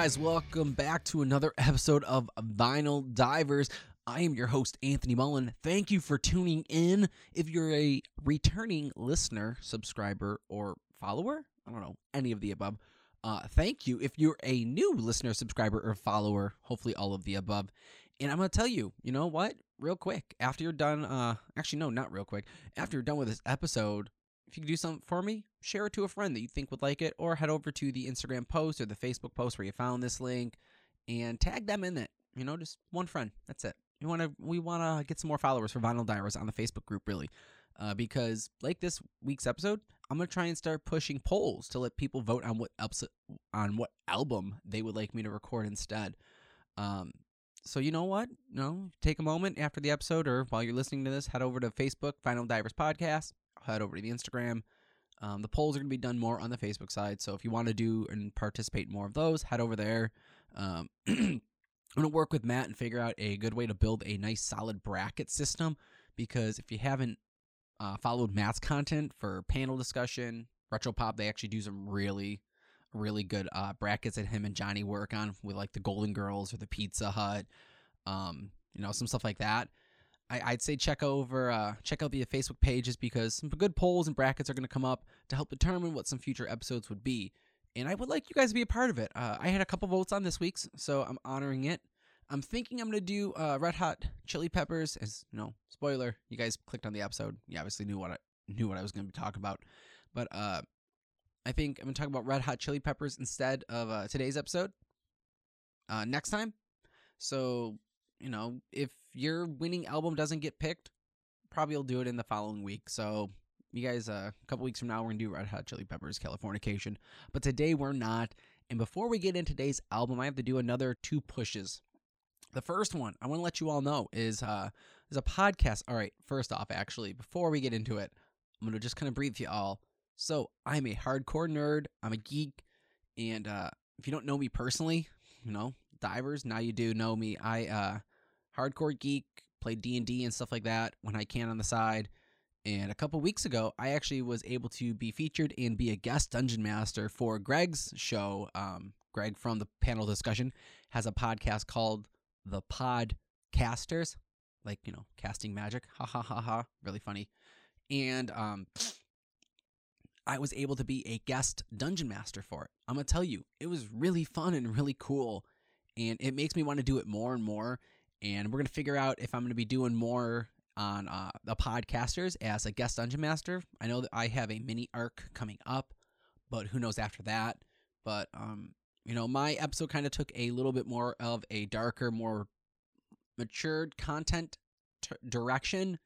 Guys, welcome back to another episode of Vinyl Divers. I am your host, Anthony Mullen. Thank you for tuning in. If you're a returning listener, subscriber, or follower, I don't know, any of the above, uh, thank you. If you're a new listener, subscriber, or follower, hopefully all of the above. And I'm going to tell you, you know what? Real quick, after you're done, uh, actually, no, not real quick. After you're done with this episode, if you could do something for me, share it to a friend that you think would like it, or head over to the Instagram post or the Facebook post where you found this link and tag them in it. You know, just one friend. That's it. You want to? We want to get some more followers for Vinyl Divers on the Facebook group, really, uh, because like this week's episode, I'm gonna try and start pushing polls to let people vote on what ups- on what album they would like me to record instead. Um, so you know what? You know, take a moment after the episode or while you're listening to this, head over to Facebook, Vinyl Divers Podcast. Head over to the Instagram. Um, the polls are going to be done more on the Facebook side. So if you want to do and participate more of those, head over there. Um, I'm going to work with Matt and figure out a good way to build a nice solid bracket system because if you haven't uh, followed Matt's content for panel discussion, retro pop, they actually do some really, really good uh, brackets that him and Johnny work on with like the Golden Girls or the Pizza Hut, um, you know, some stuff like that. I, would say check over uh, check out the Facebook pages because some good polls and brackets are going to come up to help determine what some future episodes would be. And I would like you guys to be a part of it. Uh, I had a couple votes on this week's, so I'm honoring it. I'm thinking I'm going to do uh, Red Hot Chili Peppers. As you know, spoiler, you guys clicked on the episode. You obviously knew what I knew what I was going to be talking about. But uh, I think I'm going to talk about Red Hot Chili Peppers instead of uh, today's episode. Uh, next time. So you know, if your winning album doesn't get picked, probably will do it in the following week. So you guys, uh, a couple weeks from now, we're gonna do Red Hot Chili Peppers Californication. But today we're not. And before we get into today's album, I have to do another two pushes. The first one I want to let you all know is uh is a podcast. All right, first off, actually, before we get into it, I'm gonna just kind of brief you all. So I'm a hardcore nerd. I'm a geek, and uh, if you don't know me personally, you know divers. Now you do know me. I uh hardcore geek, play D&D and stuff like that when I can on the side. And a couple weeks ago, I actually was able to be featured and be a guest dungeon master for Greg's show. Um, Greg from the panel discussion has a podcast called The Podcasters, like, you know, casting magic. Ha ha ha ha. Really funny. And um, I was able to be a guest dungeon master for it. I'm going to tell you, it was really fun and really cool. And it makes me want to do it more and more and we're gonna figure out if I'm gonna be doing more on uh, the podcasters as a guest dungeon master. I know that I have a mini arc coming up, but who knows after that. But um, you know, my episode kind of took a little bit more of a darker, more matured content t- direction,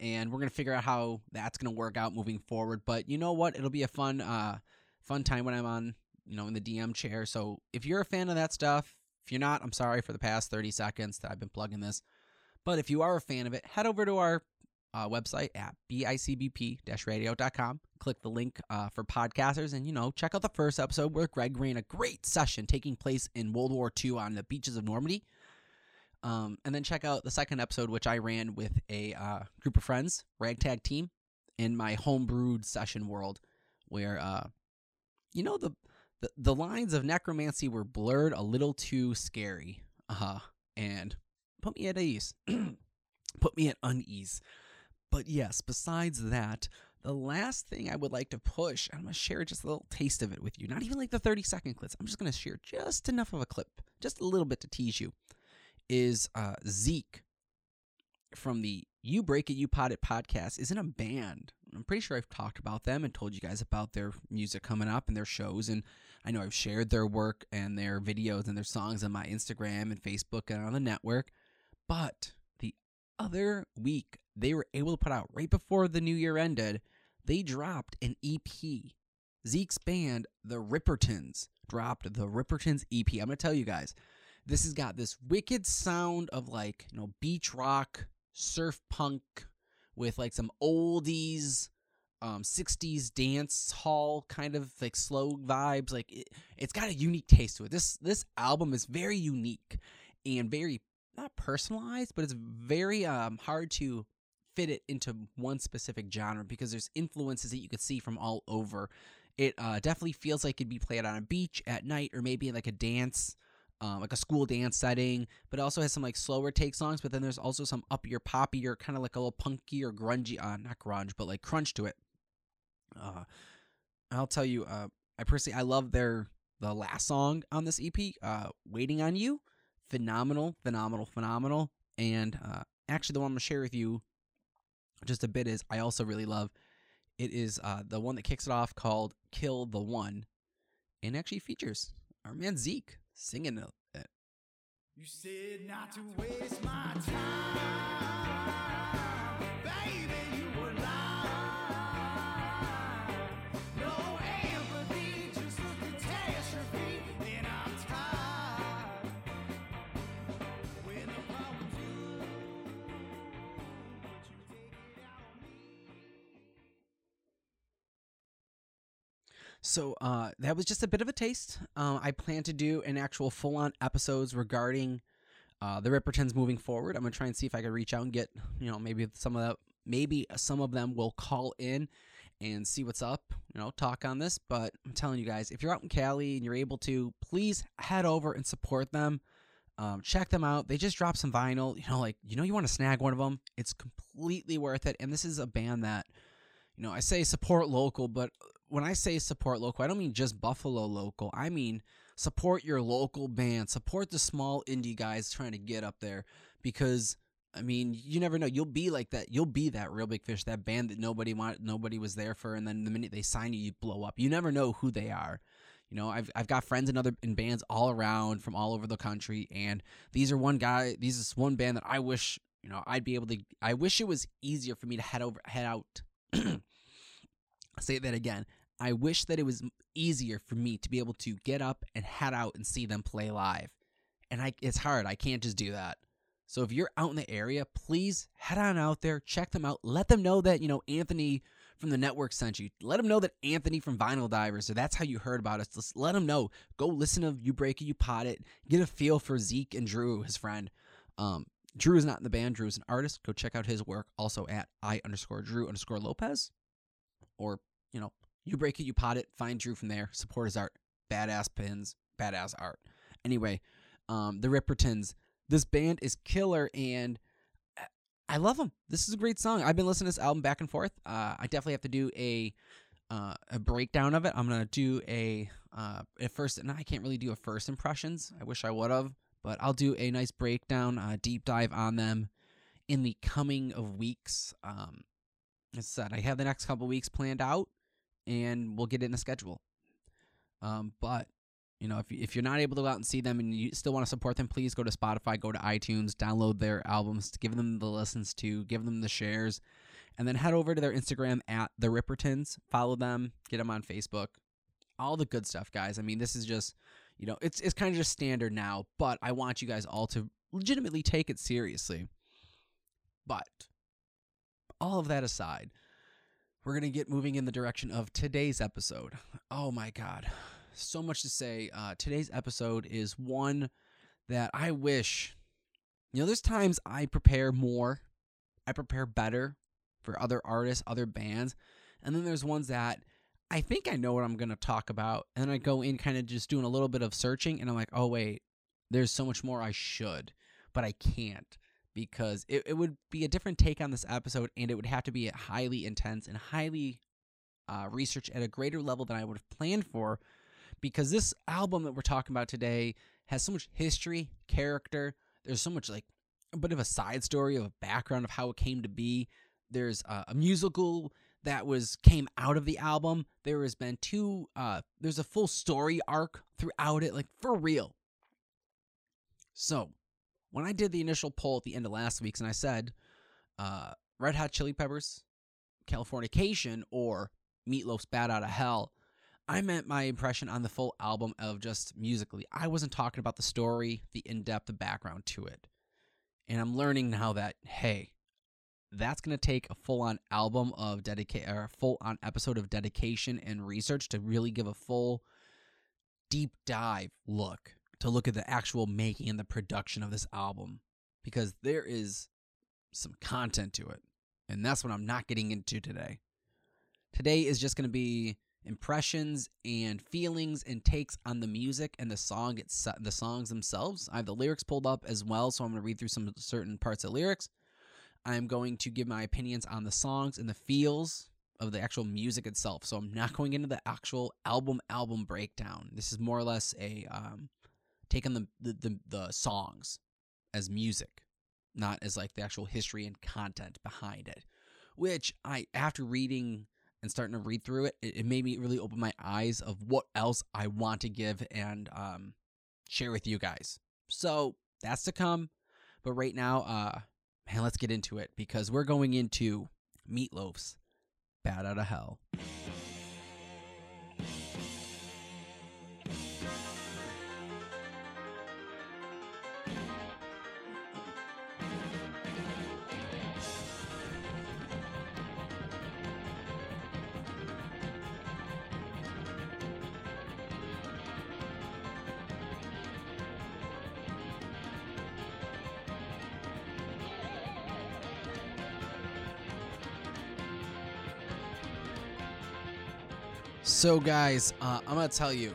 and we're gonna figure out how that's gonna work out moving forward. But you know what? It'll be a fun, uh, fun time when I'm on, you know, in the DM chair. So if you're a fan of that stuff, if you're not, I'm sorry for the past 30 seconds that I've been plugging this. But if you are a fan of it, head over to our uh, website at bicbp-radio.com. Click the link uh, for podcasters and, you know, check out the first episode where Greg ran a great session taking place in World War II on the beaches of Normandy. Um, and then check out the second episode, which I ran with a uh, group of friends, ragtag team, in my homebrewed session world, where, uh, you know, the the, the lines of necromancy were blurred a little too scary. Uh-huh. and put me at ease. put me at unease. But yes, besides that, the last thing I would like to push, I'm going to share just a little taste of it with you. Not even like the 30 second clips. I'm just going to share just enough of a clip, just a little bit to tease you. Is uh, Zeke from the You Break It, You Pot It podcast is in a band. I'm pretty sure I've talked about them and told you guys about their music coming up and their shows. And I know I've shared their work and their videos and their songs on my Instagram and Facebook and on the network. But the other week, they were able to put out right before the new year ended, they dropped an EP. Zeke's band, the Rippertons, dropped the Rippertons EP. I'm going to tell you guys, this has got this wicked sound of like, you know, beach rock, surf punk with like some oldies, um, 60s dance hall kind of like slow vibes. Like it, it's got a unique taste to it. This this album is very unique and very not personalized, but it's very um hard to fit it into one specific genre because there's influences that you could see from all over. It uh, definitely feels like it'd be played on a beach at night or maybe like a dance, um, like a school dance setting. But it also has some like slower take songs. But then there's also some up your poppy poppier, kind of like a little punky or grungy, uh, not grunge, but like crunch to it. Uh, I'll tell you, uh, I personally I love their the last song on this EP, uh, "Waiting on You." Phenomenal, phenomenal, phenomenal. And uh, actually, the one I'm gonna share with you just a bit is I also really love. It is uh, the one that kicks it off called "Kill the One," and actually features our man Zeke singing it. You said not to waste my time, So uh, that was just a bit of a taste. Uh, I plan to do an actual full-on episodes regarding uh, the Rippertons moving forward. I'm gonna try and see if I can reach out and get you know maybe some of the maybe some of them will call in and see what's up. You know, talk on this. But I'm telling you guys, if you're out in Cali and you're able to, please head over and support them. Um, check them out. They just dropped some vinyl. You know, like you know, you want to snag one of them. It's completely worth it. And this is a band that, you know, I say support local, but when I say support local, I don't mean just Buffalo local. I mean support your local band. Support the small indie guys trying to get up there because I mean, you never know. You'll be like that. You'll be that real big fish, that band that nobody want, nobody was there for, and then the minute they sign you, you blow up. You never know who they are. You know, I've I've got friends in other in bands all around from all over the country, and these are one guy. These is one band that I wish you know I'd be able to. I wish it was easier for me to head over, head out. say that again. I wish that it was easier for me to be able to get up and head out and see them play live. And I it's hard. I can't just do that. So if you're out in the area, please head on out there, check them out. Let them know that, you know, Anthony from the network sent you. Let them know that Anthony from Vinyl Divers, so that's how you heard about us. Just let them know. Go listen to You Break It, You Pot It. Get a feel for Zeke and Drew, his friend. Um, Drew is not in the band. Drew is an artist. Go check out his work also at I underscore Drew underscore Lopez. Or, you know, you break it, you pot it. Find Drew from there. Support his art. Badass pins, badass art. Anyway, um, the Rippertons. This band is killer, and I love them. This is a great song. I've been listening to this album back and forth. Uh, I definitely have to do a uh, a breakdown of it. I'm gonna do a uh, first. And I can't really do a first impressions. I wish I would have, but I'll do a nice breakdown, uh, deep dive on them in the coming of weeks. Um, as I said, I have the next couple weeks planned out, and we'll get it in the schedule. Um, but you know, if if you're not able to go out and see them and you still want to support them, please go to Spotify, go to iTunes, download their albums, give them the listens to, give them the shares, and then head over to their Instagram at the Rippertons. Follow them, get them on Facebook, all the good stuff, guys. I mean, this is just, you know, it's it's kind of just standard now, but I want you guys all to legitimately take it seriously. But all of that aside, we're going to get moving in the direction of today's episode. Oh my God. So much to say. Uh, today's episode is one that I wish, you know, there's times I prepare more, I prepare better for other artists, other bands. And then there's ones that I think I know what I'm going to talk about. And then I go in kind of just doing a little bit of searching and I'm like, oh, wait, there's so much more I should, but I can't because it, it would be a different take on this episode and it would have to be highly intense and highly uh, researched at a greater level than I would have planned for because this album that we're talking about today has so much history, character. There's so much like a bit of a side story of a background of how it came to be. There's uh, a musical that was came out of the album. There has been two. Uh, there's a full story arc throughout it, like for real. So when I did the initial poll at the end of last week's, and I said, uh, Red Hot Chili Peppers, Californication, or Meatloaf's Bat Out of Hell, I meant my impression on the full album of just musically. I wasn't talking about the story, the in depth, the background to it. And I'm learning now that, hey, that's going to take a full on album of dedicate or a full on episode of dedication and research to really give a full deep dive look to look at the actual making and the production of this album because there is some content to it. And that's what I'm not getting into today. Today is just going to be impressions and feelings and takes on the music and the song it's the songs themselves. I have the lyrics pulled up as well, so I'm going to read through some certain parts of lyrics. I'm going to give my opinions on the songs and the feels of the actual music itself. So I'm not going into the actual album album breakdown. This is more or less a um, take on the, the the the songs as music, not as like the actual history and content behind it. Which I after reading and starting to read through it, it, it made me really open my eyes of what else I want to give and um, share with you guys. So that's to come. But right now, uh, man, let's get into it because we're going into Meatloaf's Bat Out of Hell. So, guys, uh, I'm gonna tell you,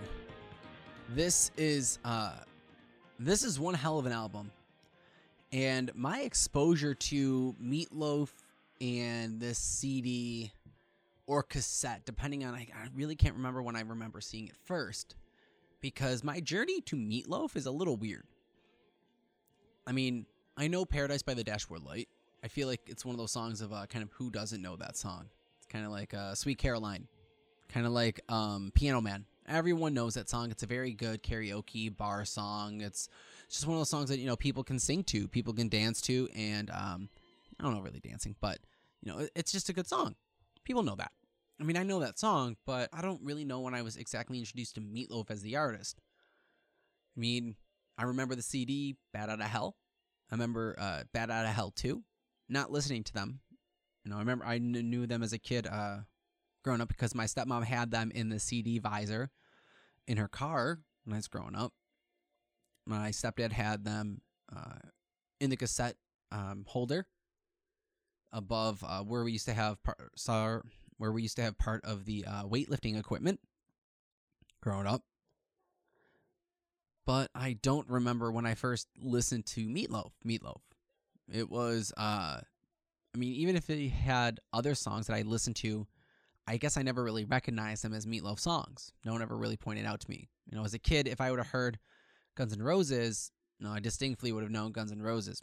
this is uh, this is one hell of an album, and my exposure to Meatloaf and this CD or cassette, depending on I, I really can't remember when I remember seeing it first, because my journey to Meatloaf is a little weird. I mean, I know Paradise by the Dashboard Light. I feel like it's one of those songs of uh, kind of who doesn't know that song. It's kind of like uh, Sweet Caroline kind of like um, Piano Man. Everyone knows that song. It's a very good karaoke bar song. It's just one of those songs that you know people can sing to, people can dance to, and um, I don't know really dancing, but you know it's just a good song. People know that. I mean, I know that song, but I don't really know when I was exactly introduced to Meatloaf as the artist. I mean, I remember the CD Bat Out of Hell. I remember uh, Bat Out of Hell too. Not listening to them. You know, I remember I kn- knew them as a kid uh, growing up because my stepmom had them in the CD visor in her car when I was growing up. My stepdad had them uh, in the cassette um, holder above uh, where we used to have par- saw, where we used to have part of the uh, weightlifting equipment growing up. But I don't remember when I first listened to Meatloaf. Meatloaf. It was, uh, I mean, even if it had other songs that I listened to I guess I never really recognized them as Meatloaf songs. No one ever really pointed out to me. You know, as a kid, if I would have heard Guns N' Roses, no, I distinctly would have known Guns N' Roses.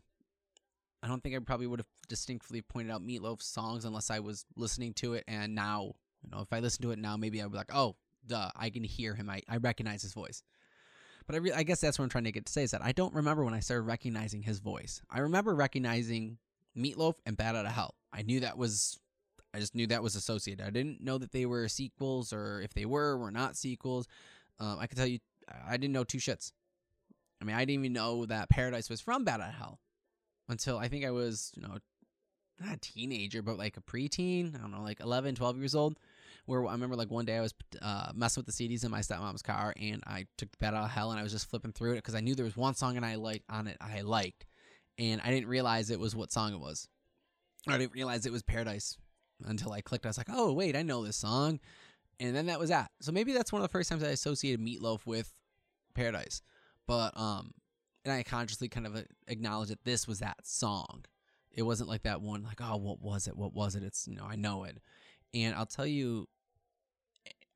I don't think I probably would have distinctly pointed out Meatloaf songs unless I was listening to it. And now, you know, if I listen to it now, maybe I'd be like, oh, duh, I can hear him. I, I recognize his voice. But I, re- I guess that's what I'm trying to get to say is that I don't remember when I started recognizing his voice. I remember recognizing Meatloaf and Bat Out of Hell. I knew that was I just knew that was associated. I didn't know that they were sequels or if they were were not sequels. Um, I can tell you, I didn't know two shits. I mean, I didn't even know that Paradise was from Bad at Hell until I think I was, you know, not a teenager, but like a preteen. I don't know, like 11, 12 years old. Where I remember like one day I was uh, messing with the CDs in my stepmom's car and I took Bat Out of Hell and I was just flipping through it because I knew there was one song and I liked on it I liked, and I didn't realize it was what song it was. I didn't realize it was Paradise until I clicked. I was like, oh, wait, I know this song. And then that was that. So maybe that's one of the first times I associated Meatloaf with Paradise. But, um, and I consciously kind of uh, acknowledged that this was that song. It wasn't like that one, like, oh, what was it? What was it? It's, you know, I know it. And I'll tell you,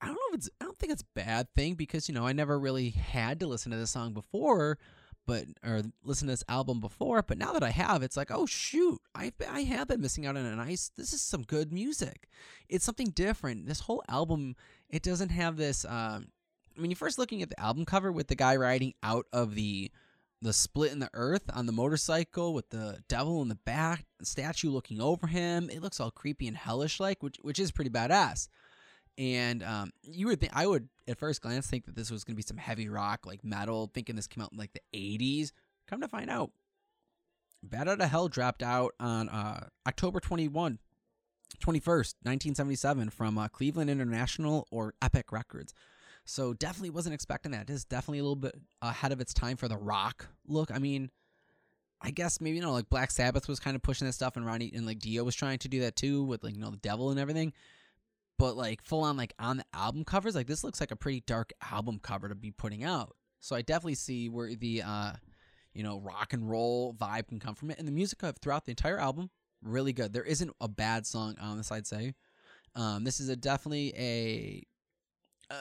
I don't know if it's, I don't think it's a bad thing because, you know, I never really had to listen to this song before but or listen to this album before, but now that I have, it's like, oh shoot, I've I have been missing out on a nice. This is some good music. It's something different. This whole album, it doesn't have this. Um, mean, you're first looking at the album cover with the guy riding out of the the split in the earth on the motorcycle with the devil in the back, statue looking over him. It looks all creepy and hellish like, which which is pretty badass. And um, you would think I would at first glance think that this was gonna be some heavy rock like metal, thinking this came out in like the '80s. Come to find out, Bat Out of Hell dropped out on uh, October 21, 21st, 1977 from uh, Cleveland International or Epic Records. So definitely wasn't expecting that. It is definitely a little bit ahead of its time for the rock look. I mean, I guess maybe you know like Black Sabbath was kind of pushing that stuff, and Ronnie and like Dio was trying to do that too with like you know the devil and everything. But like full on like on the album covers, like this looks like a pretty dark album cover to be putting out. So I definitely see where the uh, you know rock and roll vibe can come from it, and the music throughout the entire album really good. There isn't a bad song on this, I'd say. Um, this is a definitely a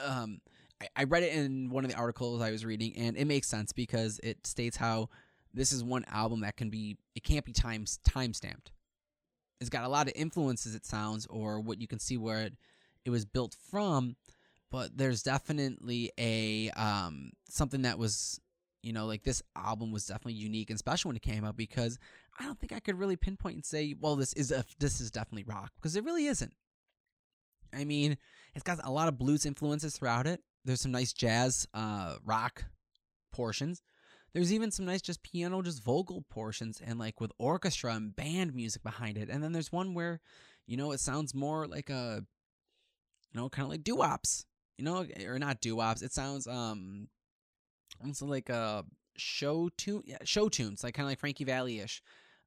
um I, I read it in one of the articles I was reading, and it makes sense because it states how this is one album that can be it can't be time time stamped. It's got a lot of influences. It sounds, or what you can see where it, it was built from, but there's definitely a um something that was you know like this album was definitely unique and special when it came out because I don't think I could really pinpoint and say, well, this is a this is definitely rock because it really isn't. I mean, it's got a lot of blues influences throughout it. There's some nice jazz, uh, rock portions. There's even some nice just piano, just vocal portions, and like with orchestra and band music behind it. And then there's one where, you know, it sounds more like a, you know, kind of like doo wops, you know, or not doo wops. It sounds um, almost like a show tune, yeah, show tunes, like kind of like Frankie Valli ish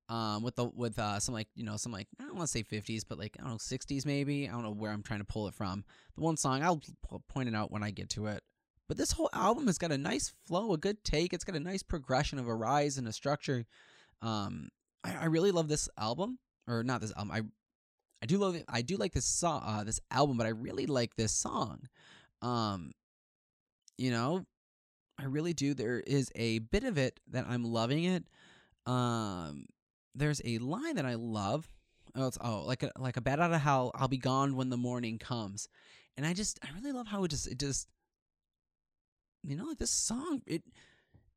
um with the with uh some like you know some like I don't want to say 50s but like I don't know 60s maybe I don't know where I'm trying to pull it from the one song I'll point it out when I get to it but this whole album has got a nice flow a good take. It's got a nice progression of a rise and a structure. Um I, I really love this album or not this album I I do love it I do like this song uh this album but I really like this song. Um you know I really do. There is a bit of it that I'm loving it. Um there's a line that I love. Oh, it's oh like a like a bat out of hell. I'll be gone when the morning comes, and I just I really love how it just it just you know like this song it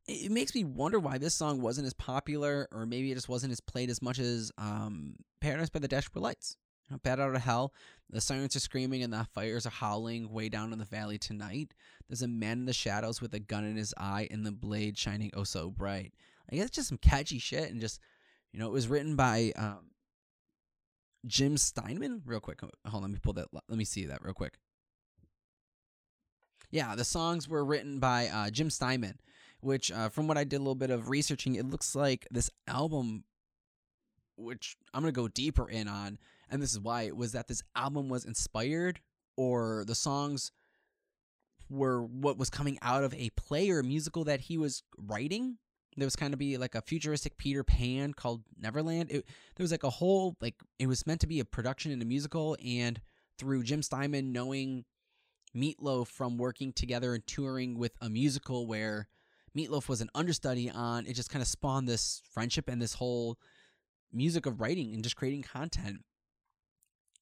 it makes me wonder why this song wasn't as popular or maybe it just wasn't as played as much as um Paradise by the Dashboard Lights. You know, Bat out of hell. The sirens are screaming and the fires are howling way down in the valley tonight. There's a man in the shadows with a gun in his eye and the blade shining oh so bright. I guess it's just some catchy shit and just you know, it was written by um, Jim Steinman. Real quick, hold on, let me pull that. Let me see that real quick. Yeah, the songs were written by uh, Jim Steinman, which, uh, from what I did a little bit of researching, it looks like this album, which I'm gonna go deeper in on, and this is why it was that this album was inspired, or the songs were what was coming out of a play or a musical that he was writing there was kind of be like a futuristic Peter Pan called Neverland. It, there was like a whole like it was meant to be a production and a musical, and through Jim Steinman knowing Meatloaf from working together and touring with a musical where Meatloaf was an understudy on, it just kind of spawned this friendship and this whole music of writing and just creating content.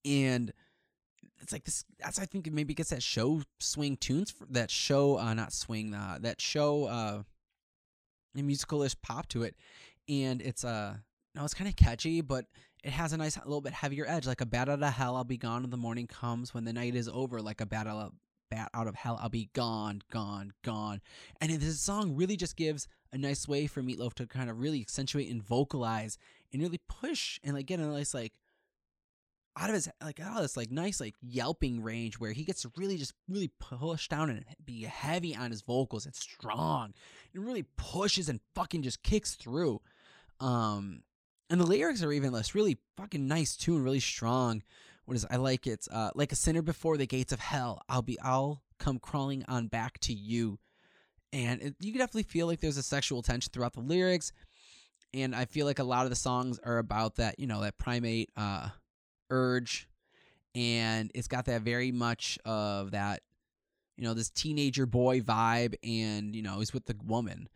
And it's like this. That's I think it maybe gets that show swing tunes that show. Uh, not swing. Uh, that show. Uh a musicalish pop to it, and it's uh no, it's kind of catchy, but it has a nice a little bit heavier edge, like a bat out of hell. I'll be gone when the morning comes, when the night is over, like a bat out of bat out of hell. I'll be gone, gone, gone. And this song really just gives a nice way for Meatloaf to kind of really accentuate and vocalize and really push and like get a nice like out of his like out of this like nice like yelping range where he gets to really just really push down and be heavy on his vocals and strong and really pushes and fucking just kicks through um and the lyrics are even less really fucking nice and really strong. What is i like it uh like a sinner before the gates of hell i'll be i'll come crawling on back to you. And it, you can definitely feel like there's a sexual tension throughout the lyrics. And i feel like a lot of the songs are about that you know that primate uh urge. And it's got that very much of that you know this teenager boy vibe and you know he's with the woman.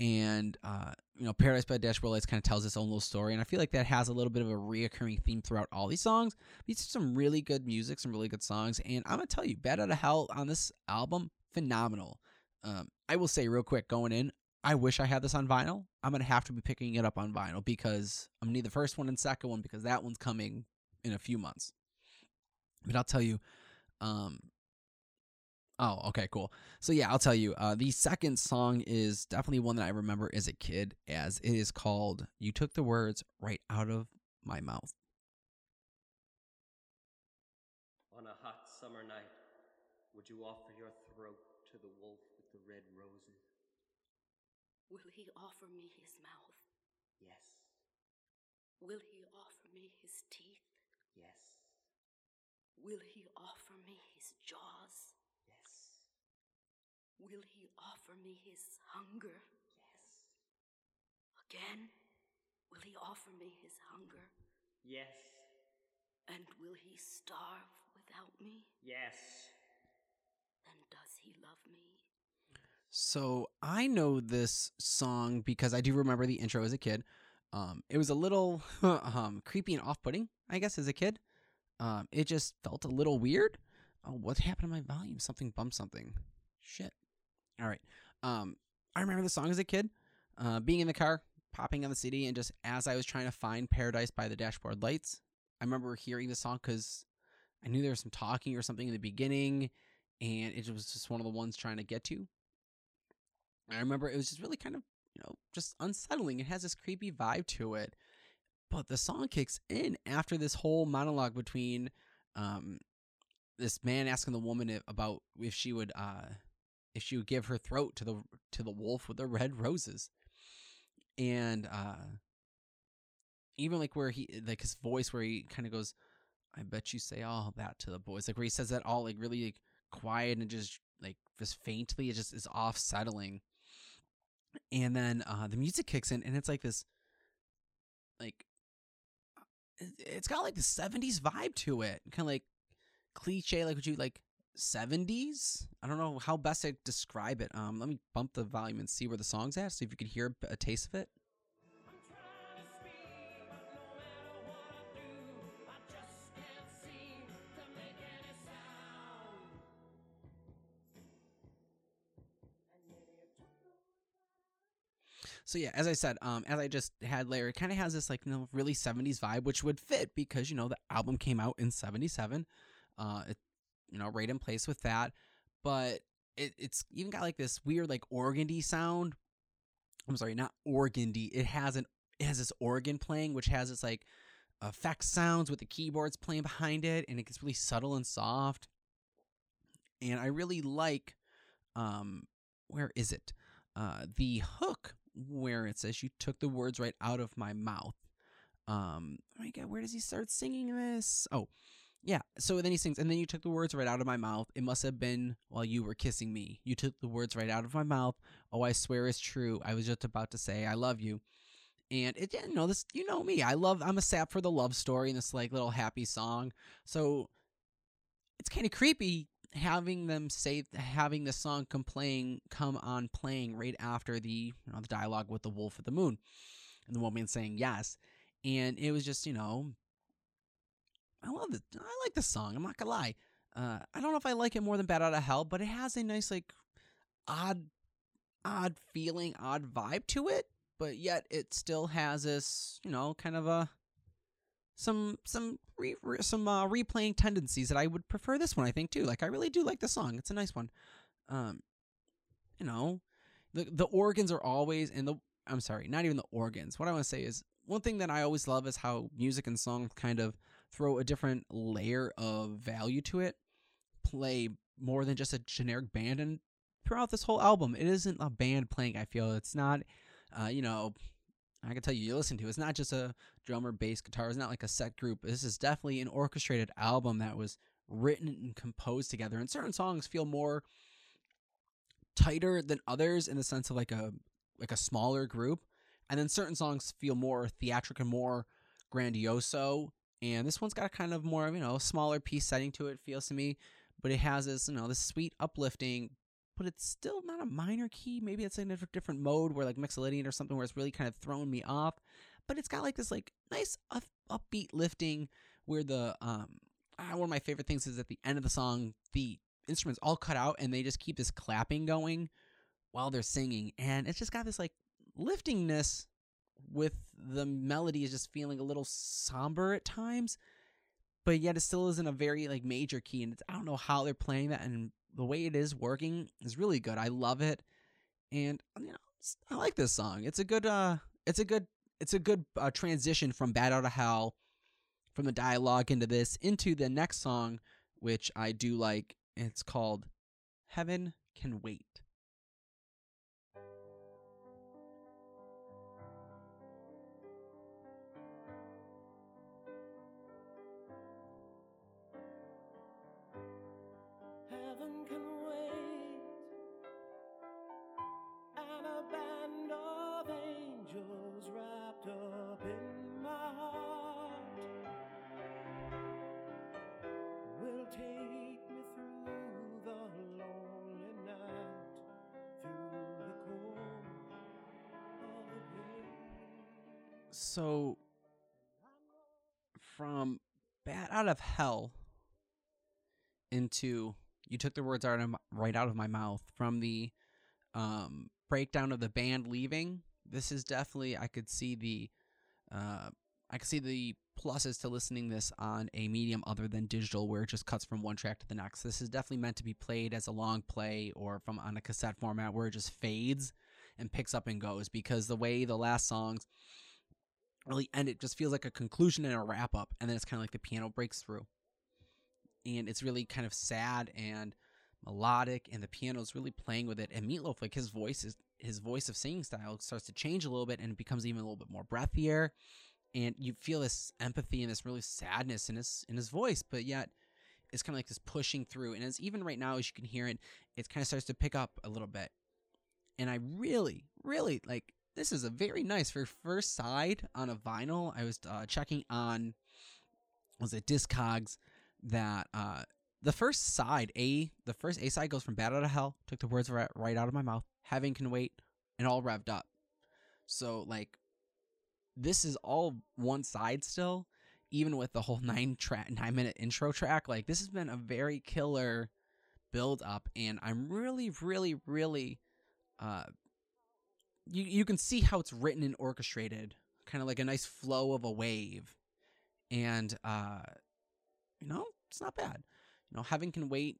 And uh you know paradise by dashboard lights kind of tells its own little story and i feel like that has a little bit of a reoccurring theme throughout all these songs these are some really good music some really good songs and i'm gonna tell you bat out of hell on this album phenomenal um i will say real quick going in I wish I had this on vinyl. I'm gonna have to be picking it up on vinyl because I'm gonna need the first one and second one because that one's coming in a few months. But I'll tell you, um, oh, okay, cool. So yeah, I'll tell you. Uh, the second song is definitely one that I remember as a kid, as it is called "You Took the Words Right Out of My Mouth." On a hot summer night, would you offer your throat to the wolf with the red roses? Will he offer me his mouth? Yes, Will he offer me his teeth? yes, Will he offer me his jaws? Yes, Will he offer me his hunger? yes, Again, will he offer me his hunger? yes, And will he starve without me? yes. Then does he love me? So I know this song because I do remember the intro as a kid. Um, it was a little um, creepy and off-putting, I guess, as a kid. Um, it just felt a little weird. Oh, what happened to my volume? Something bumped something. Shit. All right. Um, I remember the song as a kid. Uh, being in the car, popping on the CD, and just as I was trying to find Paradise by the Dashboard Lights, I remember hearing the song because I knew there was some talking or something in the beginning, and it was just one of the ones trying to get to. I remember it was just really kind of, you know, just unsettling. It has this creepy vibe to it. But the song kicks in after this whole monologue between um this man asking the woman if, about if she would uh if she would give her throat to the to the wolf with the red roses. And uh even like where he like his voice where he kind of goes I bet you say all that to the boys like where he says that all like really like, quiet and just like just faintly it just is off settling and then uh the music kicks in and it's like this like it- it's got like the 70s vibe to it kind of like cliche like would you like 70s i don't know how best to describe it. Um let me bump the volume and see where the song's at so if you can hear a, taste of it. So yeah, as I said, um, as I just had it kind of has this like you know really '70s vibe, which would fit because you know the album came out in '77, uh, it, you know, right in place with that. But it, it's even got like this weird like organdy sound. I'm sorry, not organdy. It has an it has this organ playing, which has this like effect sounds with the keyboards playing behind it, and it gets really subtle and soft. And I really like, um, where is it? Uh, the hook where it says you took the words right out of my mouth. Um, oh my god, where does he start singing this? Oh, yeah. So then he sings, and then you took the words right out of my mouth. It must have been while you were kissing me. You took the words right out of my mouth. Oh, I swear it's true. I was just about to say I love you. And it didn't know this. You know me. I love. I'm a sap for the love story and this like little happy song. So it's kind of creepy having them say having the song come playing come on playing right after the you know the dialogue with the wolf at the moon and the woman saying yes and it was just you know i love it i like the song i'm not gonna lie uh, i don't know if i like it more than bat out of hell but it has a nice like odd odd feeling odd vibe to it but yet it still has this you know kind of a some some re, re- some uh, replaying tendencies that I would prefer this one. I think too. Like I really do like the song. It's a nice one. Um, you know, the the organs are always in the. I'm sorry, not even the organs. What I want to say is one thing that I always love is how music and song kind of throw a different layer of value to it. Play more than just a generic band, and throughout this whole album, it isn't a band playing. I feel it's not. Uh, you know, I can tell you, you listen to. It's not just a drummer, bass, guitar. It's not like a set group. This is definitely an orchestrated album that was written and composed together. And certain songs feel more tighter than others in the sense of like a like a smaller group, and then certain songs feel more theatric and more grandioso. And this one's got a kind of more you know smaller piece setting to it. Feels to me, but it has this you know this sweet uplifting. But it's still not a minor key. Maybe it's in a different mode where like Mixolydian or something where it's really kind of throwing me off but it's got like this like nice up, upbeat lifting where the um ah, one of my favorite things is at the end of the song the instruments all cut out and they just keep this clapping going while they're singing, and it's just got this like liftingness with the melody is just feeling a little somber at times, but yet it still isn't a very like major key, and I don't know how they're playing that, and the way it is working is really good. I love it, and you know I like this song. It's a good uh, it's a good it's a good uh, transition from Bat Out of Hell, from the dialogue into this into the next song, which I do like. It's called Heaven Can Wait. So, from bat Out of Hell into you took the words out of right out of my mouth from the um, breakdown of the band leaving. This is definitely I could see the uh, I could see the pluses to listening this on a medium other than digital, where it just cuts from one track to the next. This is definitely meant to be played as a long play or from on a cassette format where it just fades and picks up and goes. Because the way the last songs really end, it just feels like a conclusion and a wrap up, and then it's kind of like the piano breaks through, and it's really kind of sad and melodic, and the piano's really playing with it. And Meatloaf, like his voice is his voice of singing style starts to change a little bit, and it becomes even a little bit more breathier, and you feel this empathy and this really sadness in his in his voice, but yet it's kind of like this pushing through, and as even right now as you can hear it, it kind of starts to pick up a little bit, and I really, really like this is a very nice for first side on a vinyl. I was uh, checking on was it Discogs that uh the first side A the first A side goes from Bat Out of Hell took the words right, out of my mouth. Heaven can wait and all revved up. So like this is all one side still, even with the whole nine track nine minute intro track. Like this has been a very killer build up, and I'm really, really, really uh you you can see how it's written and orchestrated, kind of like a nice flow of a wave, and uh, you know it's not bad. You know, heaven can wait.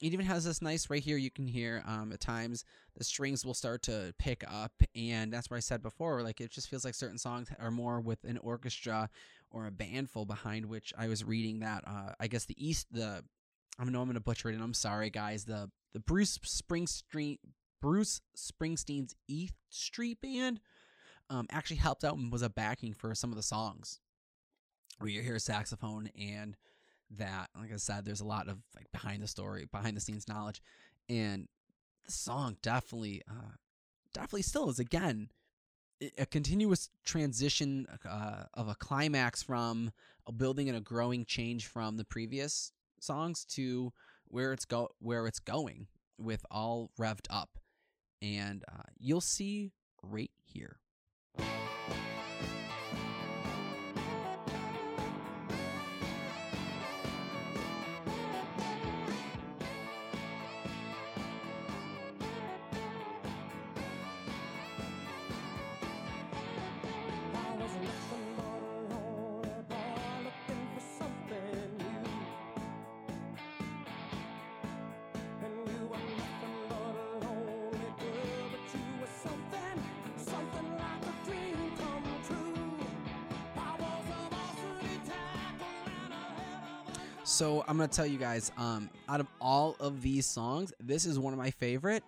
It even has this nice right here. You can hear um, at times the strings will start to pick up, and that's what I said before. Like it just feels like certain songs are more with an orchestra or a band full behind. Which I was reading that uh, I guess the East the I know I'm gonna butcher it, and I'm sorry guys. The the Bruce Springsteen Bruce Springsteen's E Street Band um, actually helped out and was a backing for some of the songs. Where you hear saxophone and that like I said there's a lot of like behind the story behind the scenes knowledge. And the song definitely uh definitely still is again a continuous transition uh, of a climax from a building and a growing change from the previous songs to where it's go where it's going with all revved up and uh, you'll see right here I'm gonna tell you guys, um, out of all of these songs, this is one of my favorite.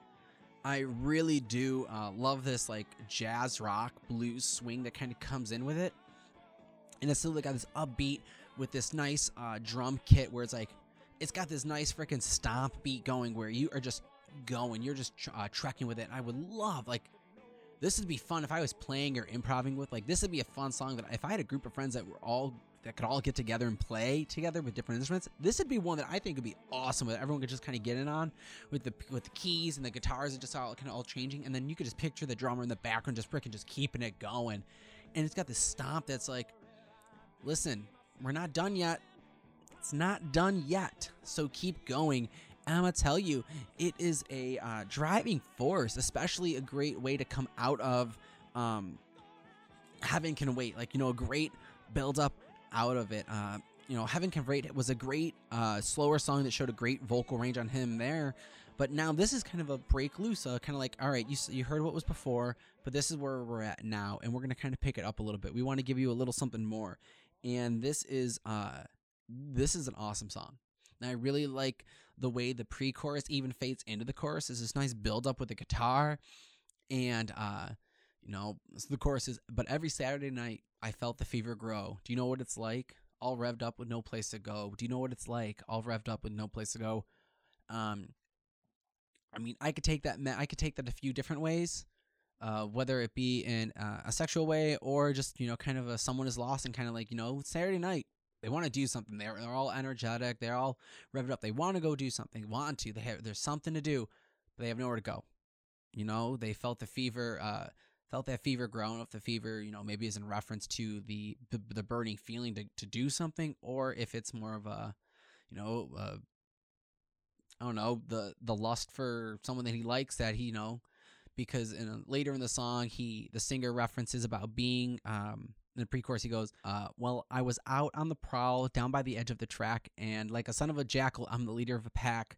I really do uh, love this like jazz rock blues swing that kind of comes in with it, and it's still got this upbeat with this nice uh, drum kit where it's like it's got this nice freaking stomp beat going where you are just going, you're just tr- uh, trekking with it. And I would love like this would be fun if I was playing or improvising with. Like this would be a fun song that if I had a group of friends that were all that could all get together and play together with different instruments. This would be one that I think would be awesome. That everyone could just kind of get in on with the with the keys and the guitars and just all kind of all changing, and then you could just picture the drummer in the background just freaking just keeping it going, and it's got this stomp that's like, listen, we're not done yet. It's not done yet, so keep going. And I'm gonna tell you, it is a uh, driving force, especially a great way to come out of um, Heaven Can Wait. Like you know, a great build up out of it. Uh, you know, Heaven Can Wait was a great uh, slower song that showed a great vocal range on him there. But now this is kind of a break loose, uh, kind of like, all right, you you heard what was before, but this is where we're at now, and we're gonna kind of pick it up a little bit. We want to give you a little something more, and this is uh, this is an awesome song. And I really like the way the pre-chorus even fades into the chorus. There's this nice build up with the guitar, and uh, you know, so the chorus is. But every Saturday night, I felt the fever grow. Do you know what it's like? All revved up with no place to go. Do you know what it's like? All revved up with no place to go. Um, I mean, I could take that. I could take that a few different ways. Uh, whether it be in uh, a sexual way or just you know, kind of a someone is lost and kind of like you know, Saturday night they want to do something. They're they're all energetic. They're all revved up. They want to go do something. Want to. They have there's something to do, but they have nowhere to go. You know, they felt the fever. Uh, felt that fever growing. If the fever, you know, maybe is in reference to the the, the burning feeling to to do something, or if it's more of a, you know, uh, I don't know, the the lust for someone that he likes that he you know, because in a, later in the song he the singer references about being um in the pre-chorus he goes uh well i was out on the prowl down by the edge of the track and like a son of a jackal i'm the leader of a pack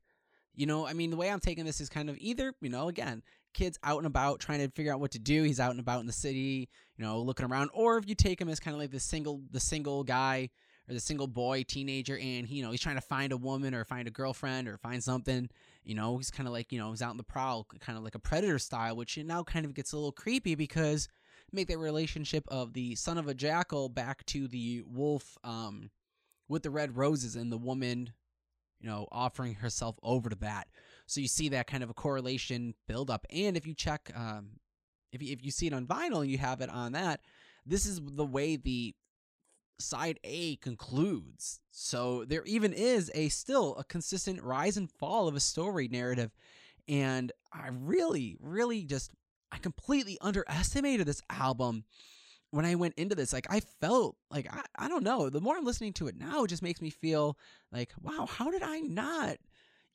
you know i mean the way i'm taking this is kind of either you know again kids out and about trying to figure out what to do he's out and about in the city you know looking around or if you take him as kind of like the single the single guy or the single boy teenager and he, you know he's trying to find a woman or find a girlfriend or find something you know he's kind of like you know he's out in the prowl kind of like a predator style which now kind of gets a little creepy because make that relationship of the son of a jackal back to the wolf um with the red roses and the woman you know offering herself over to that so you see that kind of a correlation build up and if you check um if you, if you see it on vinyl and you have it on that this is the way the side A concludes. So there even is a still a consistent rise and fall of a story narrative. And I really, really just I completely underestimated this album when I went into this. Like I felt like I, I don't know. The more I'm listening to it now, it just makes me feel like, wow, how did I not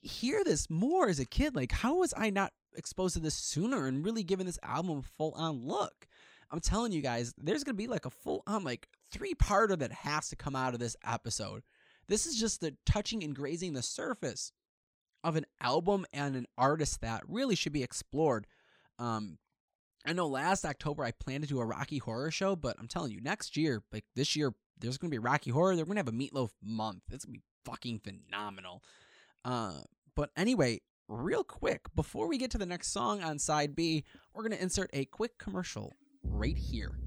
hear this more as a kid? Like, how was I not exposed to this sooner and really given this album a full on look? I'm telling you guys, there's gonna be like a full on like three parter that has to come out of this episode. This is just the touching and grazing the surface of an album and an artist that really should be explored. Um, I know last October I planned to do a Rocky Horror show, but I'm telling you, next year, like this year, there's gonna be Rocky Horror. They're gonna have a Meatloaf month. It's gonna be fucking phenomenal. Uh, but anyway, real quick, before we get to the next song on side B, we're gonna insert a quick commercial right here.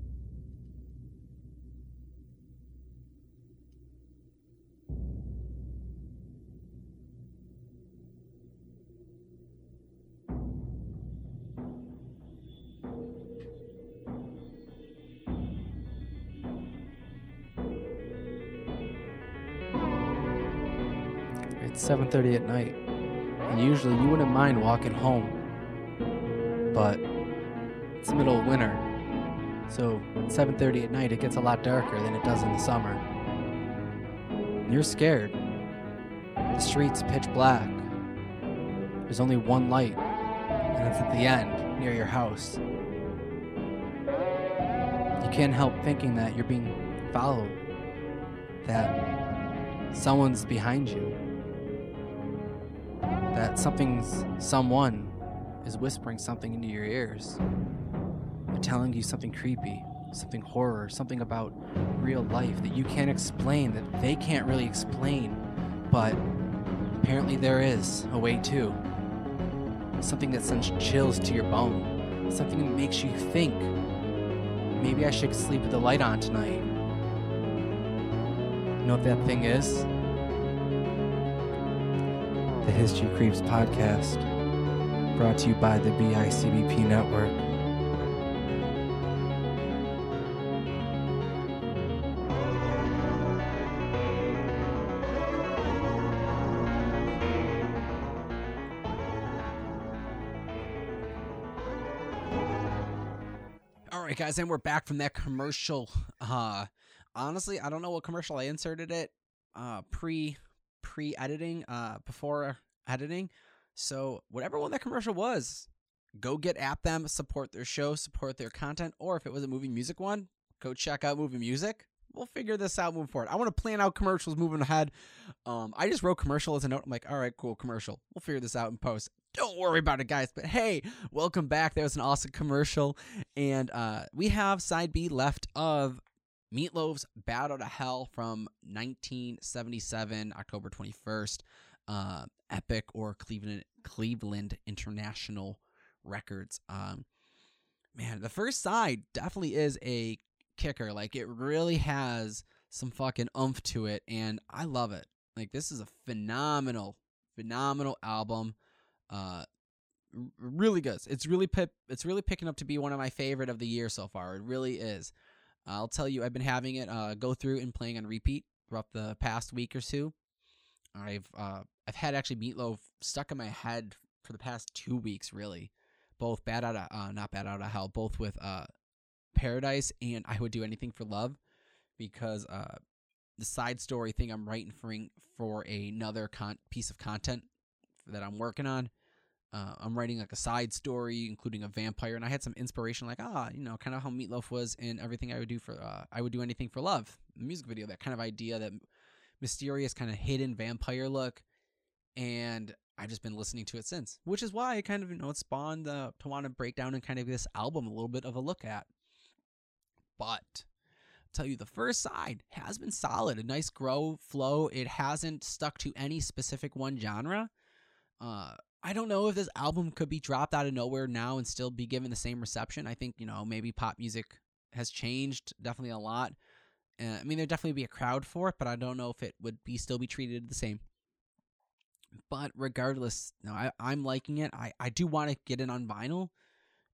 7:30 at night, and usually you wouldn't mind walking home. But it's the middle of winter, so 7:30 at night it gets a lot darker than it does in the summer. You're scared. The street's pitch black. There's only one light, and it's at the end near your house. You can't help thinking that you're being followed, that someone's behind you that something's someone is whispering something into your ears. They're telling you something creepy, something horror, something about real life that you can't explain, that they can't really explain. But apparently there is a way too. Something that sends chills to your bone. Something that makes you think. Maybe I should sleep with the light on tonight. You know what that thing is? The History Creeps podcast, brought to you by the BICBP Network. All right, guys, and we're back from that commercial. Uh, honestly, I don't know what commercial I inserted it. Uh, pre pre editing. Uh, before editing. So whatever one that commercial was, go get at them, support their show, support their content, or if it was a movie music one, go check out movie music. We'll figure this out moving forward. I want to plan out commercials moving ahead. Um, I just wrote commercial as a note. I'm like, all right, cool, commercial. We'll figure this out in post. Don't worry about it, guys. But hey, welcome back. That was an awesome commercial, and uh, we have side B left of Meatloaf's "Bad to Hell" from 1977, October 21st. Uh, Epic or Cleveland Cleveland International Records. Um, man, the first side definitely is a kicker. Like it really has some fucking oomph to it, and I love it. Like this is a phenomenal, phenomenal album. Uh, really good. It's really pip. It's really picking up to be one of my favorite of the year so far. It really is. I'll tell you, I've been having it uh, go through and playing on repeat throughout the past week or two. I've uh, I've had actually Meatloaf stuck in my head for the past two weeks, really. Both bad out of uh, not bat out of hell, both with uh, Paradise and I would do anything for love, because uh, the side story thing I'm writing for for another con- piece of content that I'm working on. Uh, I'm writing like a side story, including a vampire, and I had some inspiration, like ah, you know, kind of how Meatloaf was in everything I would do for, uh, I would do anything for love, music video, that kind of idea, that mysterious kind of hidden vampire look, and I've just been listening to it since, which is why I kind of you know it spawned to want to break down and kind of this album a little bit of a look at. But tell you the first side has been solid, a nice grow flow. It hasn't stuck to any specific one genre. Uh, I don't know if this album could be dropped out of nowhere now and still be given the same reception. I think you know maybe pop music has changed definitely a lot. Uh, I mean, there'd definitely be a crowd for it, but I don't know if it would be still be treated the same. But regardless, no, I, I'm liking it. I, I do want to get it on vinyl.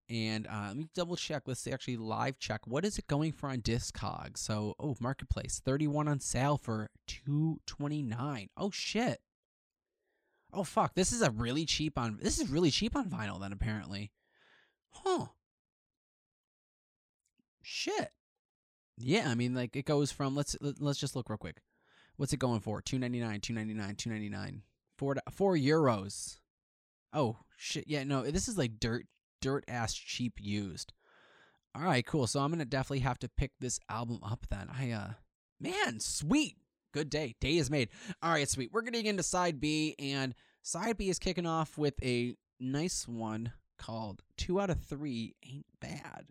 And uh, let me double check. Let's see, actually live check. What is it going for on Discog? So, oh, Marketplace, 31 on sale for 229. Oh shit. Oh fuck, this is a really cheap on this is really cheap on vinyl then apparently. Huh. Shit. Yeah, I mean like it goes from let's let- let's just look real quick. What's it going for? 299, 299, 299. 4 4 euros. Oh, shit. Yeah, no, this is like dirt dirt ass cheap used. All right, cool. So I'm going to definitely have to pick this album up then. I uh man, sweet. Good day. Day is made. All right, sweet. We're getting into side B and side B is kicking off with a nice one called 2 out of 3 ain't bad.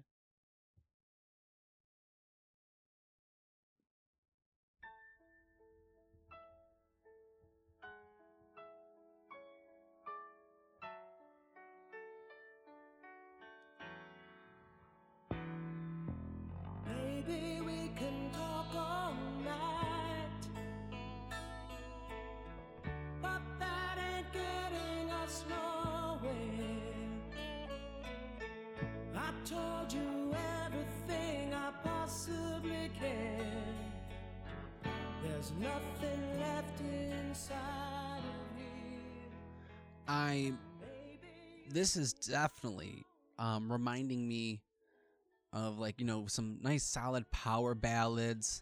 Told you everything I possibly can. There's nothing left inside of here. I this is definitely um, reminding me of like you know some nice solid power ballads.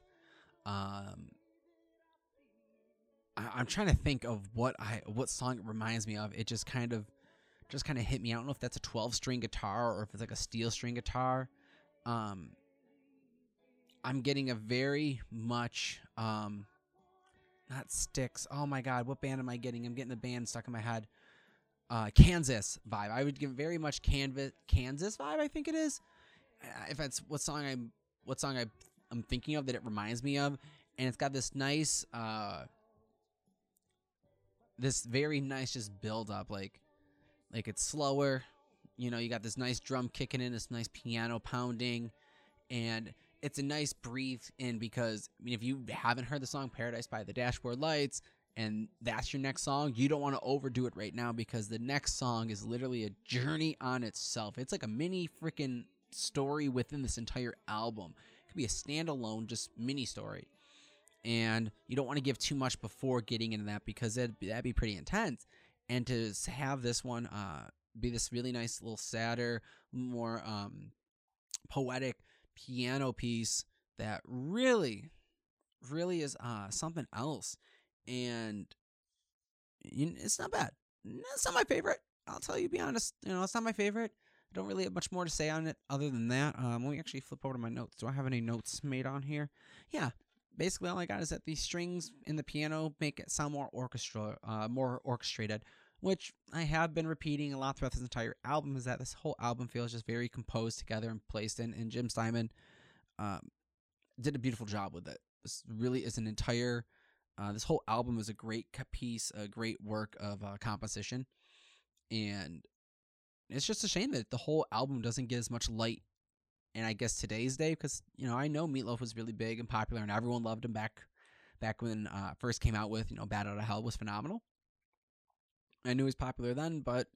Um, I, I'm trying to think of what I what song it reminds me of. It just kind of just kind of hit me. I don't know if that's a 12 string guitar or if it's like a steel string guitar. Um, I'm getting a very much um, not Styx. Oh my god, what band am I getting? I'm getting the band stuck in my head uh, Kansas vibe. I would give very much Canvas Kansas vibe. I think it is. If that's what song I'm what song I I'm thinking of that it reminds me of, and it's got this nice uh this very nice just build up like like it's slower. You know, you got this nice drum kicking in, this nice piano pounding, and it's a nice breathe in because I mean, if you haven't heard the song "Paradise" by the Dashboard Lights, and that's your next song, you don't want to overdo it right now because the next song is literally a journey on itself. It's like a mini freaking story within this entire album. It could be a standalone, just mini story. And you don't want to give too much before getting into that because that'd be, that'd be pretty intense. And to have this one uh, be this really nice little sadder, more um, poetic piano piece that really, really is uh, something else and it's not bad. it's not my favorite. I'll tell you, be honest. You know, it's not my favorite. I don't really have much more to say on it other than that. Um, let me actually flip over to my notes. Do I have any notes made on here? Yeah. Basically, all I got is that the strings in the piano make it sound more orchestra, uh, more orchestrated, which I have been repeating a lot throughout this entire album. Is that this whole album feels just very composed together and placed in. And Jim Steinman um, did a beautiful job with it. This really is an entire. Uh, this whole album is a great piece, a great work of uh, composition, and it's just a shame that the whole album doesn't get as much light. And I guess today's day, because you know I know Meatloaf was really big and popular, and everyone loved him back, back when uh, first came out with you know Bat Out of Hell was phenomenal. I knew he was popular then, but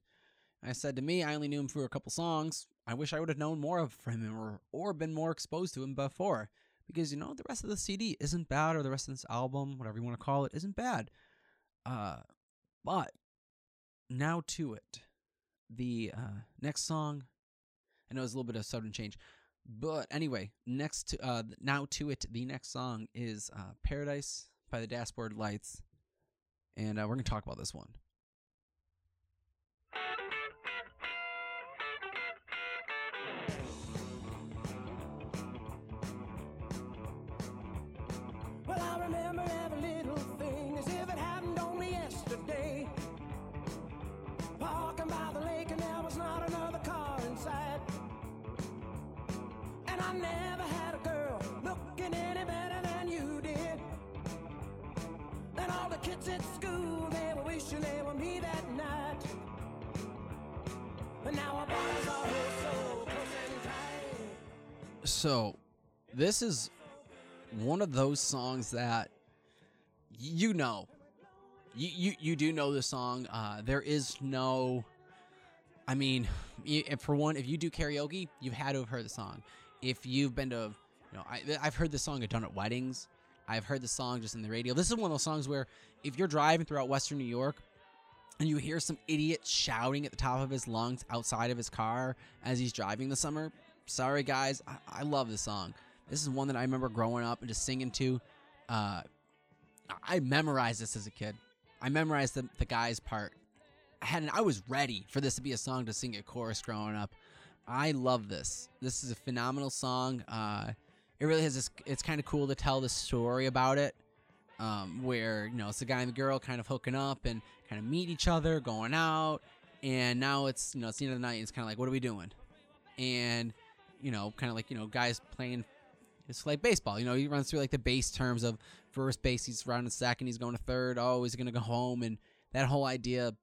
I said to me, I only knew him for a couple songs. I wish I would have known more of him or or been more exposed to him before, because you know the rest of the CD isn't bad, or the rest of this album, whatever you want to call it, isn't bad. Uh, but now to it the uh, next song. I know it's a little bit of sudden change, but anyway, next to uh, now to it, the next song is uh, "Paradise" by the Dashboard Lights, and uh, we're gonna talk about this one. Kids at school, they were wishing they were me that night. Now our bodies are so close and tight. So, this is one of those songs that you know. You, you you do know the song. Uh, there is no. I mean, for one, if you do karaoke, you've had to have heard the song. If you've been to, you know, I, I've heard the song done at weddings. I've heard the song just in the radio. This is one of those songs where if you're driving throughout Western New York and you hear some idiot shouting at the top of his lungs outside of his car as he's driving this summer, sorry guys, I, I love this song. This is one that I remember growing up and just singing to. Uh, I memorized this as a kid. I memorized the, the guy's part. I had I was ready for this to be a song to sing at chorus growing up. I love this. This is a phenomenal song. Uh, it really has this. It's kind of cool to tell the story about it, um, where you know it's the guy and the girl kind of hooking up and kind of meet each other, going out, and now it's you know it's the end of the night. And it's kind of like, what are we doing? And you know, kind of like you know, guys playing. It's like baseball. You know, he runs through like the base terms of first base. He's running second. He's going to third. Oh, he's gonna go home, and that whole idea.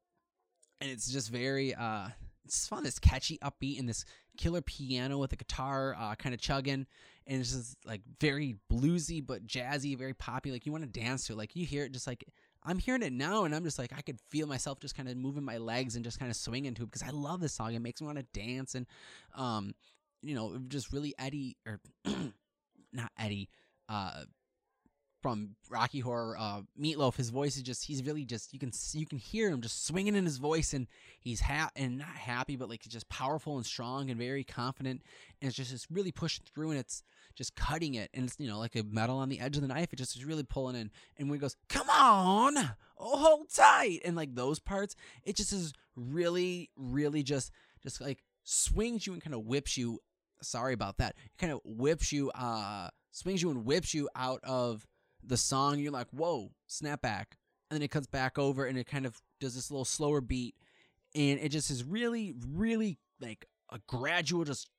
And it's just very. uh It's fun. This catchy, upbeat, and this killer piano with the guitar uh, kind of chugging, and it's just like very bluesy but jazzy, very poppy. Like you want to dance to it. Like you hear it, just like I'm hearing it now, and I'm just like I could feel myself just kind of moving my legs and just kind of swinging to it because I love this song. It makes me want to dance, and um, you know, just really Eddie or not Eddie, uh, from Rocky Horror, uh, Meatloaf. His voice is just he's really just you can you can hear him just swinging in his voice, and he's ha and not happy, but like just powerful and strong and very confident, and it's just it's really pushing through, and it's just cutting it, and it's you know like a metal on the edge of the knife. It just is really pulling in, and when he goes, "Come on, oh, hold tight," and like those parts, it just is really, really just just like swings you and kind of whips you. Sorry about that. It Kind of whips you, uh, swings you and whips you out of the song. You're like, whoa, snap back, and then it comes back over, and it kind of does this little slower beat, and it just is really, really like a gradual just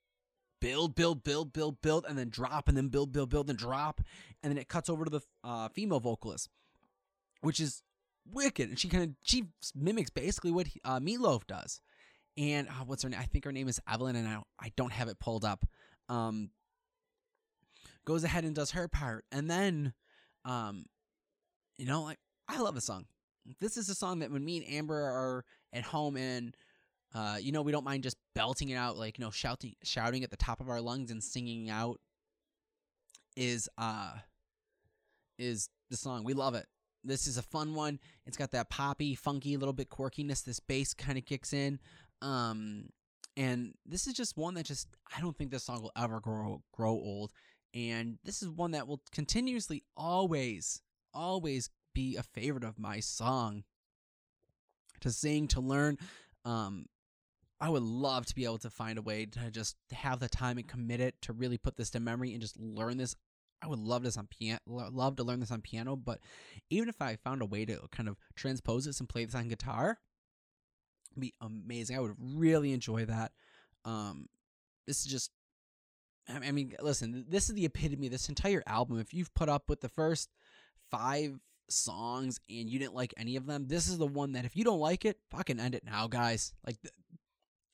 build, build, build, build, build, and then drop, and then build, build, build, and drop, and then it cuts over to the uh, female vocalist, which is wicked, and she kind of she mimics basically what he, uh, Meatloaf does. And uh, what's her name? I think her name is Evelyn, and I I don't have it pulled up. Um, goes ahead and does her part, and then, um, you know, like I love the song. This is a song that when me and Amber are at home and uh, you know, we don't mind just belting it out, like you know, shouting, shouting at the top of our lungs and singing out. Is uh, is the song we love it. This is a fun one. It's got that poppy, funky, little bit quirkiness. This bass kind of kicks in, um, and this is just one that just I don't think this song will ever grow grow old. And this is one that will continuously, always, always be a favorite of my song. to sing, to learn. Um, I would love to be able to find a way to just have the time and commit it to really put this to memory and just learn this. I would love this on piano, love to learn this on piano. But even if I found a way to kind of transpose this and play this on guitar, be amazing. I would really enjoy that. Um, this is just I mean, listen, this is the epitome of this entire album. If you've put up with the first five songs and you didn't like any of them, this is the one that if you don't like it, fucking end it now, guys. Like, th-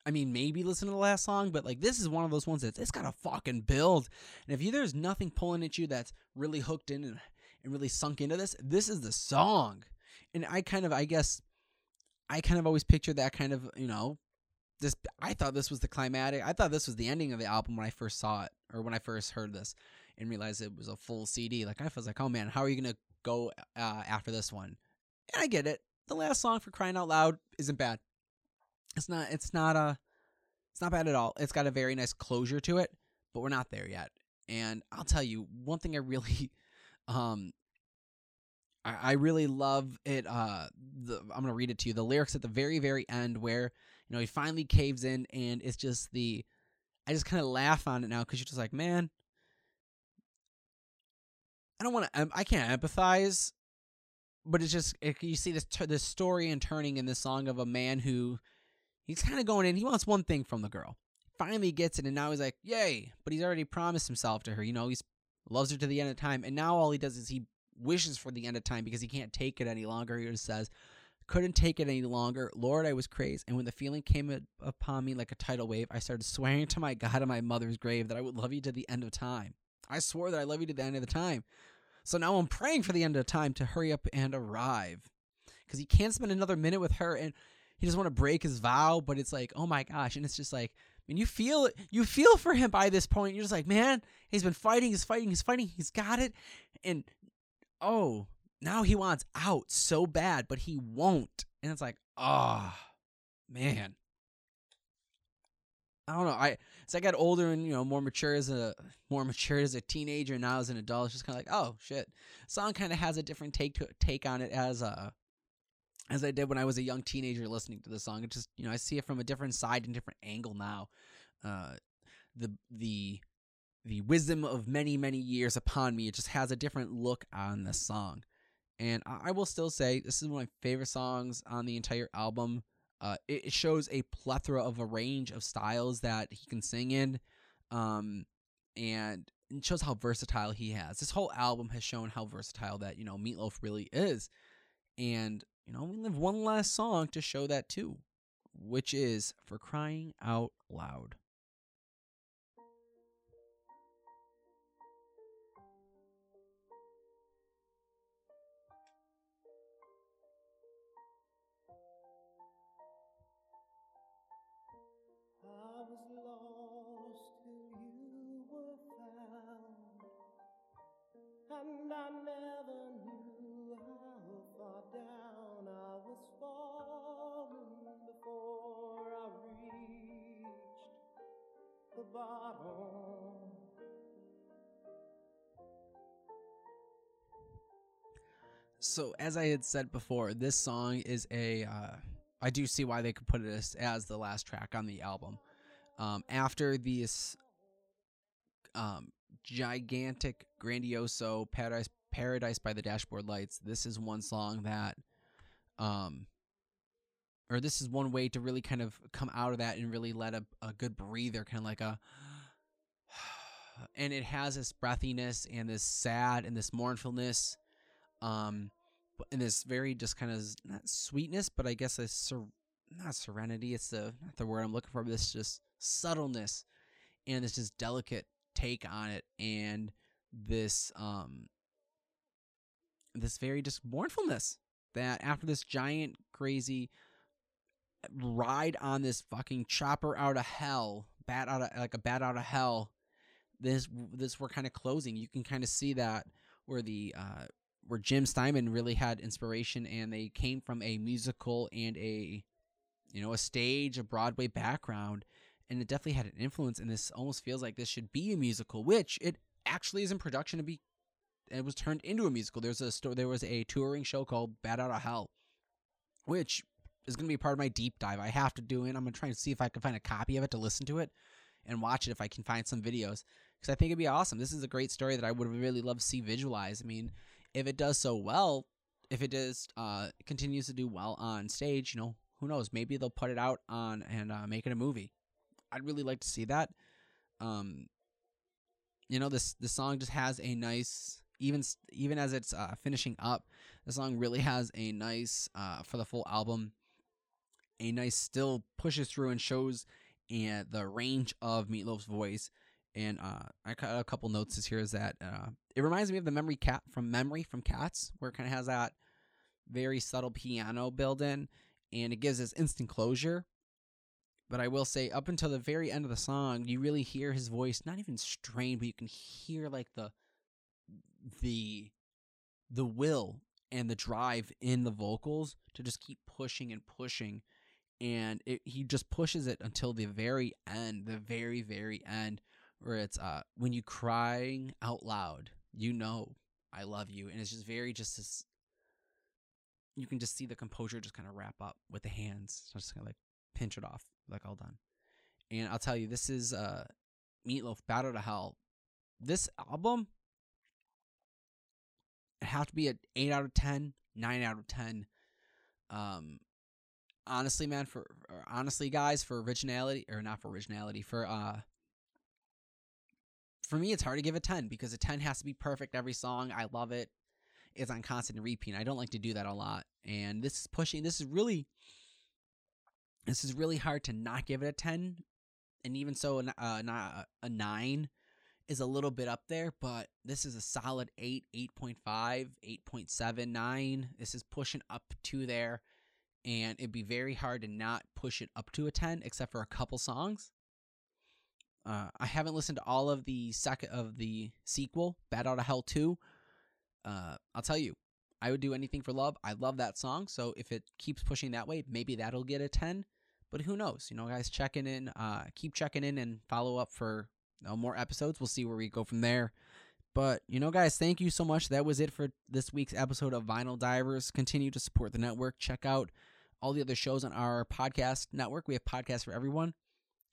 I mean, maybe listen to the last song, but like, this is one of those ones that's it's got a fucking build. And if you there's nothing pulling at you that's really hooked in and, and really sunk into this, this is the song. And I kind of, I guess, I kind of always pictured that kind of, you know, this I thought this was the climatic. I thought this was the ending of the album when I first saw it or when I first heard this and realized it was a full CD. Like I was like, "Oh man, how are you to go uh, after this one?" And I get it. The last song for crying out loud isn't bad. It's not it's not a it's not bad at all. It's got a very nice closure to it, but we're not there yet. And I'll tell you, one thing I really um I, I really love it. Uh, the, I'm gonna read it to you. The lyrics at the very, very end, where you know he finally caves in, and it's just the. I just kind of laugh on it now because you're just like, man, I don't want to. I can't empathize, but it's just it, you see this this story and turning in this song of a man who he's kind of going in. He wants one thing from the girl. Finally gets it, and now he's like, yay! But he's already promised himself to her. You know, he's loves her to the end of time, and now all he does is he wishes for the end of time because he can't take it any longer. He just says, couldn't take it any longer. Lord, I was crazed. And when the feeling came upon me like a tidal wave, I started swearing to my God and my mother's grave that I would love you to the end of time. I swore that I love you to the end of the time. So now I'm praying for the end of time to hurry up and arrive. Because he can't spend another minute with her and he doesn't want to break his vow, but it's like, oh my gosh. And it's just like, I mean, you feel you feel for him by this point. You're just like, man, he's been fighting, he's fighting, he's fighting, he's got it. And oh, now he wants out so bad, but he won't. And it's like, oh, man. I don't know. I as I got older and you know more mature as a more mature as a teenager, and now as an adult, it's just kind of like, oh shit. Song kind of has a different take to take on it as a as I did when I was a young teenager listening to the song. It just you know I see it from a different side and different angle now. Uh, the the the wisdom of many many years upon me. It just has a different look on the song, and I, I will still say this is one of my favorite songs on the entire album. Uh, it, it shows a plethora of a range of styles that he can sing in, um, and it shows how versatile he has. This whole album has shown how versatile that you know Meatloaf really is, and you know we have one last song to show that too, which is for crying out loud. And I never So as I had said before, this song is a. Uh, I do see why they could put it as, as the last track on the album. Um, after this um, gigantic, grandioso paradise, paradise by the dashboard lights, this is one song that, um, or this is one way to really kind of come out of that and really let a, a good breather, kind of like a. And it has this breathiness and this sad and this mournfulness um and this very just kind of not sweetness but i guess a ser- not serenity it's the not the word i'm looking for but this just subtleness and this just delicate take on it and this um this very just mournfulness that after this giant crazy ride on this fucking chopper out of hell bat out of like a bat out of hell this this we're kind of closing. You can kind of see that where the uh where Jim Steinman really had inspiration and they came from a musical and a you know a stage a Broadway background and it definitely had an influence and this almost feels like this should be a musical which it actually is in production to be it was turned into a musical. There's a sto- there was a touring show called Bat Out of Hell which is going to be part of my deep dive. I have to do it. I'm going to try and see if I can find a copy of it to listen to it and watch it if I can find some videos because I think it'd be awesome. This is a great story that I would really love to see visualized. I mean, if it does so well, if it does uh, continues to do well on stage, you know, who knows? Maybe they'll put it out on and uh, make it a movie. I'd really like to see that. Um, you know, this this song just has a nice even even as it's uh, finishing up. The song really has a nice uh, for the full album. A nice still pushes through and shows and the range of Meatloaf's voice. And uh, I got a couple notes here is that uh, it reminds me of the memory cat from Memory from Cats, where it kind of has that very subtle piano build in, and it gives us instant closure. But I will say, up until the very end of the song, you really hear his voice not even strained, but you can hear like the the the will and the drive in the vocals to just keep pushing and pushing and it, he just pushes it until the very end the very very end where it's uh when you crying out loud you know i love you and it's just very just this you can just see the composure just kind of wrap up with the hands just kind of like pinch it off like all done. And i'll tell you this is uh meatloaf battle to hell. This album it have to be an 8 out of 10 9 out of 10 um honestly man for or honestly guys for originality or not for originality for uh for me it's hard to give a 10 because a 10 has to be perfect every song. I love it. It's on constant repeat i don't like to do that a lot. And this is pushing this is really this is really hard to not give it a 10 and even so uh, not a 9 is a little bit up there but this is a solid 8 8.5 8.7 9 this is pushing up to there and it'd be very hard to not push it up to a 10 except for a couple songs. Uh, i haven't listened to all of the second of the sequel bat out of hell 2 uh, i'll tell you i would do anything for love. I love that song so if it keeps pushing that way maybe that'll get a 10 but who knows? You know guys checking in uh, keep checking in and follow up for more episodes. We'll see where we go from there. But you know guys thank you so much. That was it for this week's episode of vinyl divers. Continue to support the network. Check out all the other shows on our podcast network. We have podcasts for everyone.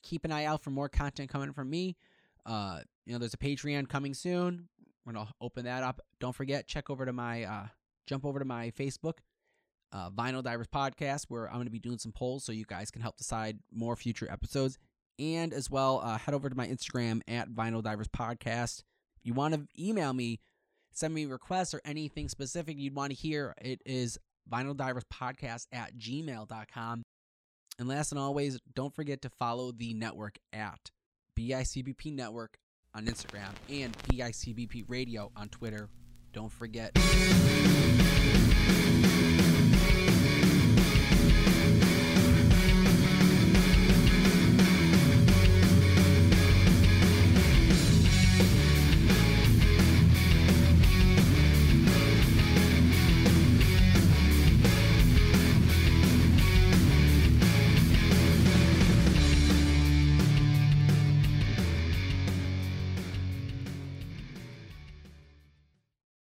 Keep an eye out for more content coming from me. Uh, you know, there's a Patreon coming soon. We're gonna open that up. Don't forget, check over to my uh, jump over to my Facebook, uh, Vinyl Divers Podcast, where I'm gonna be doing some polls so you guys can help decide more future episodes. And as well, uh, head over to my Instagram at Vinyl Divers Podcast. You want to email me, send me requests or anything specific you'd want to hear, it is vinyl divers podcast at gmail.com and last and always don't forget to follow the network at bicbp network on instagram and bicbp radio on twitter. Don't forget